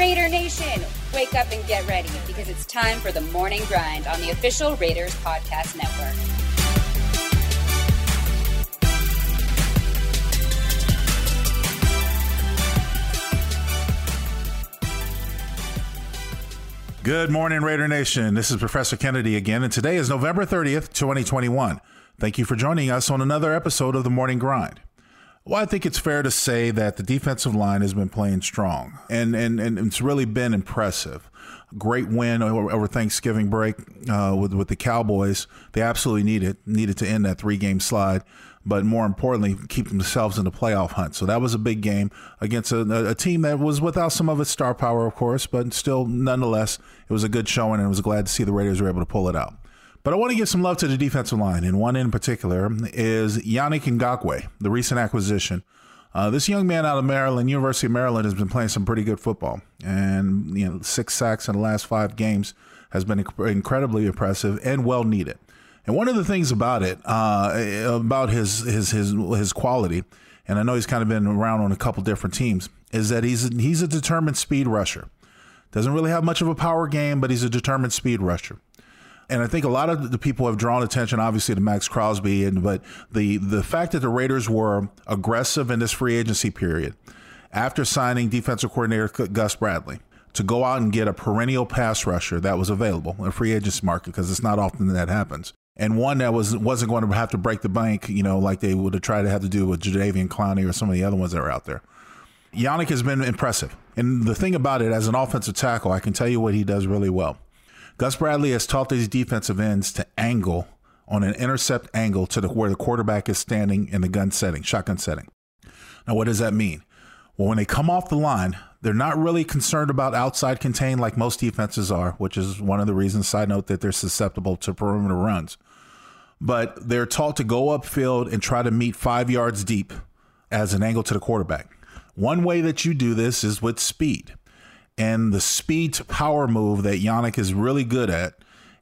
Raider Nation, wake up and get ready because it's time for the morning grind on the official Raiders Podcast Network. Good morning, Raider Nation. This is Professor Kennedy again, and today is November 30th, 2021. Thank you for joining us on another episode of The Morning Grind. Well, I think it's fair to say that the defensive line has been playing strong, and, and, and it's really been impressive. Great win over, over Thanksgiving break uh, with, with the Cowboys. They absolutely needed needed to end that three game slide but more importantly, keep themselves in the playoff hunt. So that was a big game against a, a, team that was without some of its star power, of course, but still, nonetheless, it was a good showing, and I was glad to see the Raiders were able to pull it out. But I want to give some love to the defensive line, and one in particular is Yannick Ngakoue, the recent acquisition. Uh, this young man out of Maryland, University of Maryland, has been playing some pretty good football, and you know, six sacks in the last five games has been incredibly impressive and well needed. And one of the things about it, uh, about his his his his quality, and I know he's kind of been around on a couple different teams, is that he's he's a determined speed rusher. Doesn't really have much of a power game, but he's a determined speed rusher. And I think a lot of the people have drawn attention, obviously, to Maxx Crosby, and but the the fact that the Raiders were aggressive in this free agency period after signing defensive coordinator Gus Bradley to go out and get a perennial pass rusher that was available in a free agency market because it's not often that happens and one that was wasn't going to have to break the bank, you know, like they would have tried to have to do with Jadeveon Clowney or some of the other ones that are out there. Yannick has been impressive, and the thing about it, as an offensive tackle, I can tell you what he does really well. Gus Bradley has taught these defensive ends to angle on an intercept angle to the, where the quarterback is standing in the gun setting, shotgun setting. Now, what does that mean? Well, when they come off the line, they're not really concerned about outside contain like most defenses are, which is one of the reasons, side note, that they're susceptible to perimeter runs but they're taught to go upfield and try to meet five yards deep as an angle to the quarterback. One way that you do this is with speed. And the speed to power move that Yannick is really good at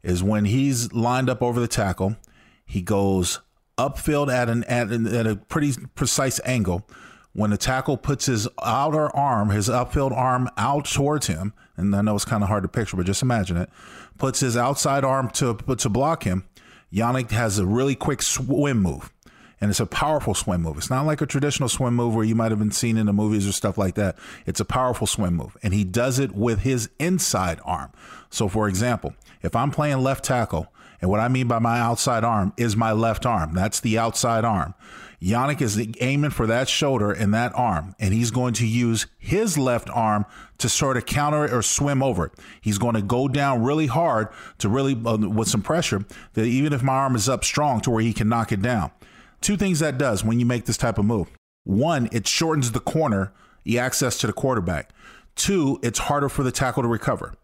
is when he's lined up over the tackle, he goes upfield at an at, at a pretty precise angle. When the tackle puts his outer arm, his upfield arm out towards him, and I know it's kind of hard to picture, but just imagine it, puts his outside arm to to block him, Yannick has a really quick swim move. And it's a powerful swim move. It's not like a traditional swim move where you might have been seen in the movies or stuff like that. It's a powerful swim move. And he does it with his inside arm. So, for example, if I'm playing left tackle, and what I mean by my outside arm is my left arm, that's the outside arm. Yannick is aiming for that shoulder and that arm, and he's going to use his left arm to sort of counter it or swim over it. He's going to go down really hard to really, uh, with some pressure, that even if my arm is up strong to where he can knock it down. Two things that does when you make this type of move. One, it shortens the corner, the access to the quarterback. Two, it's harder for the tackle to recover.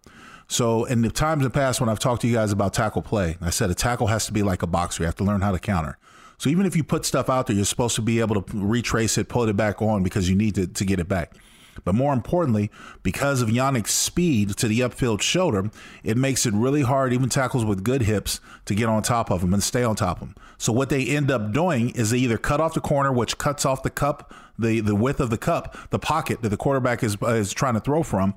So, in the times in the past when I've talked to you guys about tackle play, I said a tackle has to be like a boxer. You have to learn how to counter. So even if you put stuff out there, you're supposed to be able to retrace it, pull it back on because you need to, to get it back. But more importantly, because of Yannick's speed to the upfield shoulder, it makes it really hard, even tackles with good hips, to get on top of him and stay on top of him. So what they end up doing is they either cut off the corner, which cuts off the cup, the, the width of the cup, the pocket that the quarterback is, is trying to throw from,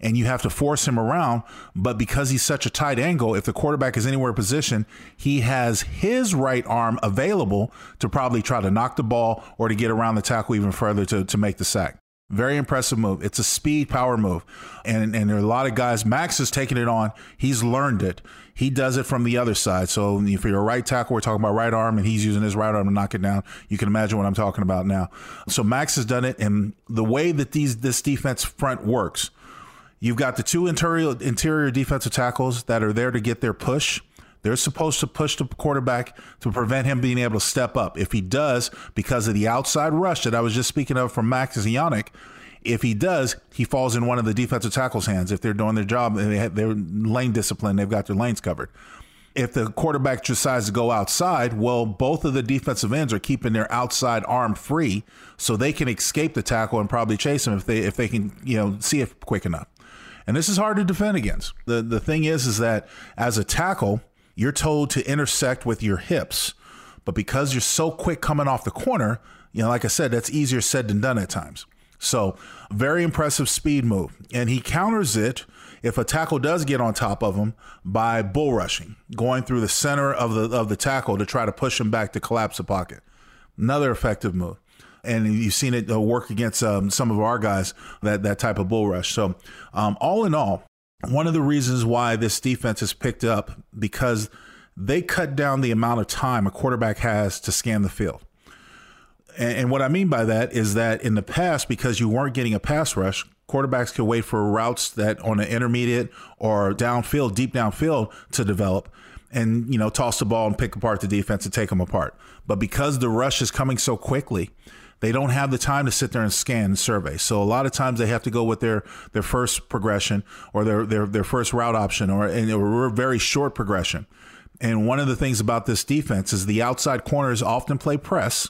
and you have to force him around. But because he's such a tight angle, if the quarterback is anywhere positioned, he has his right arm available to probably try to knock the ball or to get around the tackle even further to, to make the sack. Very impressive move. It's a speed power move. And and there are a lot of guys. Maxx is taking it on. He's learned it. He does it from the other side. So if you're a right tackle, we're talking about right arm, and he's using his right arm to knock it down. You can imagine what I'm talking about now. So Maxx has done it, and the way that these this defense front works, You've got the two interior interior defensive tackles that are there to get their push. They're supposed to push the quarterback to prevent him being able to step up. If he does, because of the outside rush that I was just speaking of from Maxx Yannick, if he does, he falls in one of the defensive tackles' hands. If they're doing their job and they have their lane discipline, they've got their lanes covered. If the quarterback decides to go outside, well, both of the defensive ends are keeping their outside arm free, so they can escape the tackle and probably chase him if they if they can you know see it quick enough. And this is hard to defend against. The the thing is is that as a tackle, you're told to intersect with your hips. But because you're so quick coming off the corner, you know, like I said, that's easier said than done at times. So, very impressive speed move. And he counters it if a tackle does get on top of him by bull rushing, going through the center of the of the tackle to try to push him back to collapse the pocket. Another effective move. And you've seen it uh, work against um, some of our guys that that type of bull rush. So, um, all in all, one of the reasons why this defense has picked up because they cut down the amount of time a quarterback has to scan the field. And, and what I mean by that is that in the past, because you weren't getting a pass rush, quarterbacks could wait for routes that on an intermediate or downfield, deep downfield to develop and, you know, toss the ball and pick apart the defense and take them apart. But because the rush is coming so quickly, they don't have the time to sit there and scan and survey. So a lot of times they have to go with their their first progression or their their their first route option or a very short progression. And one of the things about this defense is the outside corners often play press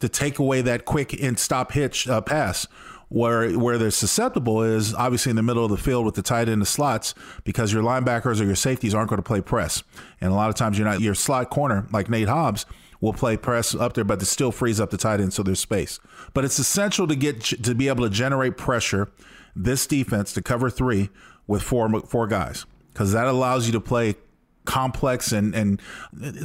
to take away that quick and stop hitch uh, pass. Where where they're susceptible is obviously in the middle of the field with the tight end the slots because your linebackers or your safeties aren't going to play press, and a lot of times you're not your slot corner like Nate Hobbs will play press up there, but it still frees up the tight end so there's space. But it's essential to get to be able to generate pressure. This defense to cover three with four four guys because that allows you to play complex and and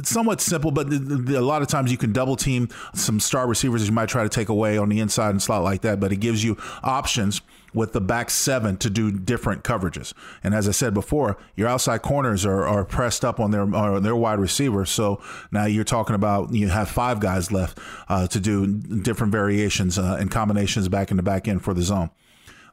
somewhat simple, but a lot of times you can double team some star receivers you might try to take away on the inside and slot like that. But it gives you options with the back seven to do different coverages. And as I said before, your outside corners are, are pressed up on their on their wide receivers. So now you're talking about you have five guys left uh, to do different variations uh, and combinations back in the back end for the zone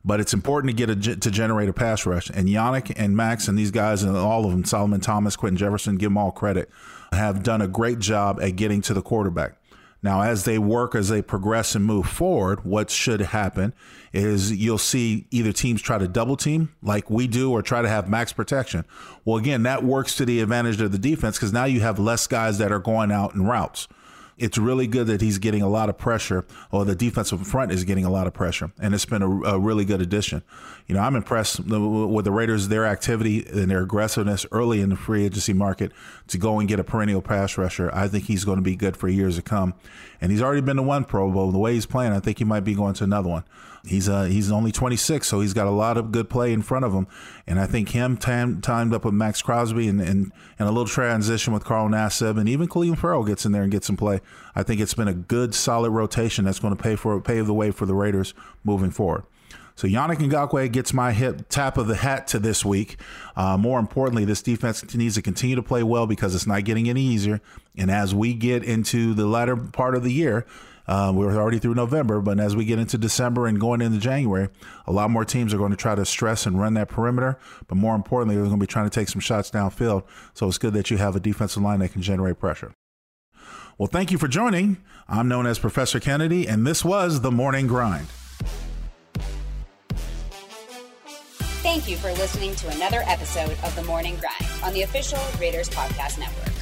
but it's important to get a, to generate a pass rush. And Yannick and Maxx and these guys and all of them, Solomon Thomas, Quinton Jefferson, give them all credit, have done a great job at getting to the quarterback. Now, as they work, as they progress and move forward, what should happen is you'll see either teams try to double team like we do or try to have max protection. Well, again, that works to the advantage of the defense because now you have less guys that are going out in routes it's really good that he's getting a lot of pressure, or the defensive front is getting a lot of pressure, and it's been a, a really good addition. You know, I'm impressed with the Raiders, their activity and their aggressiveness early in the free agency market to go and get a perennial pass rusher. I think he's going to be good for years to come, and he's already been to one Pro Bowl. The way he's playing, I think he might be going to another one. He's uh he's only 26, so he's got a lot of good play in front of him, and I think him time, timed up with Maxx Crosby and, and and a little transition with Carl Nassib and even Clelin Ferrell gets in there and gets some play. I think it's been a good solid rotation that's going to pay for pave the way for the Raiders moving forward. So Yannick Ngakoue gets my hit tap of the hat to this week. Uh, more importantly, this defense needs to continue to play well because it's not getting any easier. And as we get into the latter part of the year, uh, we're already through November, but as we get into December and going into January, a lot more teams are going to try to stress and run that perimeter. But more importantly, they're going to be trying to take some shots downfield. So it's good that you have a defensive line that can generate pressure. Well, thank you for joining. I'm known as Professor Kennedy, and this was The Morning Grind. Thank you for listening to another episode of The Morning Grind on the official Raiders Podcast Network.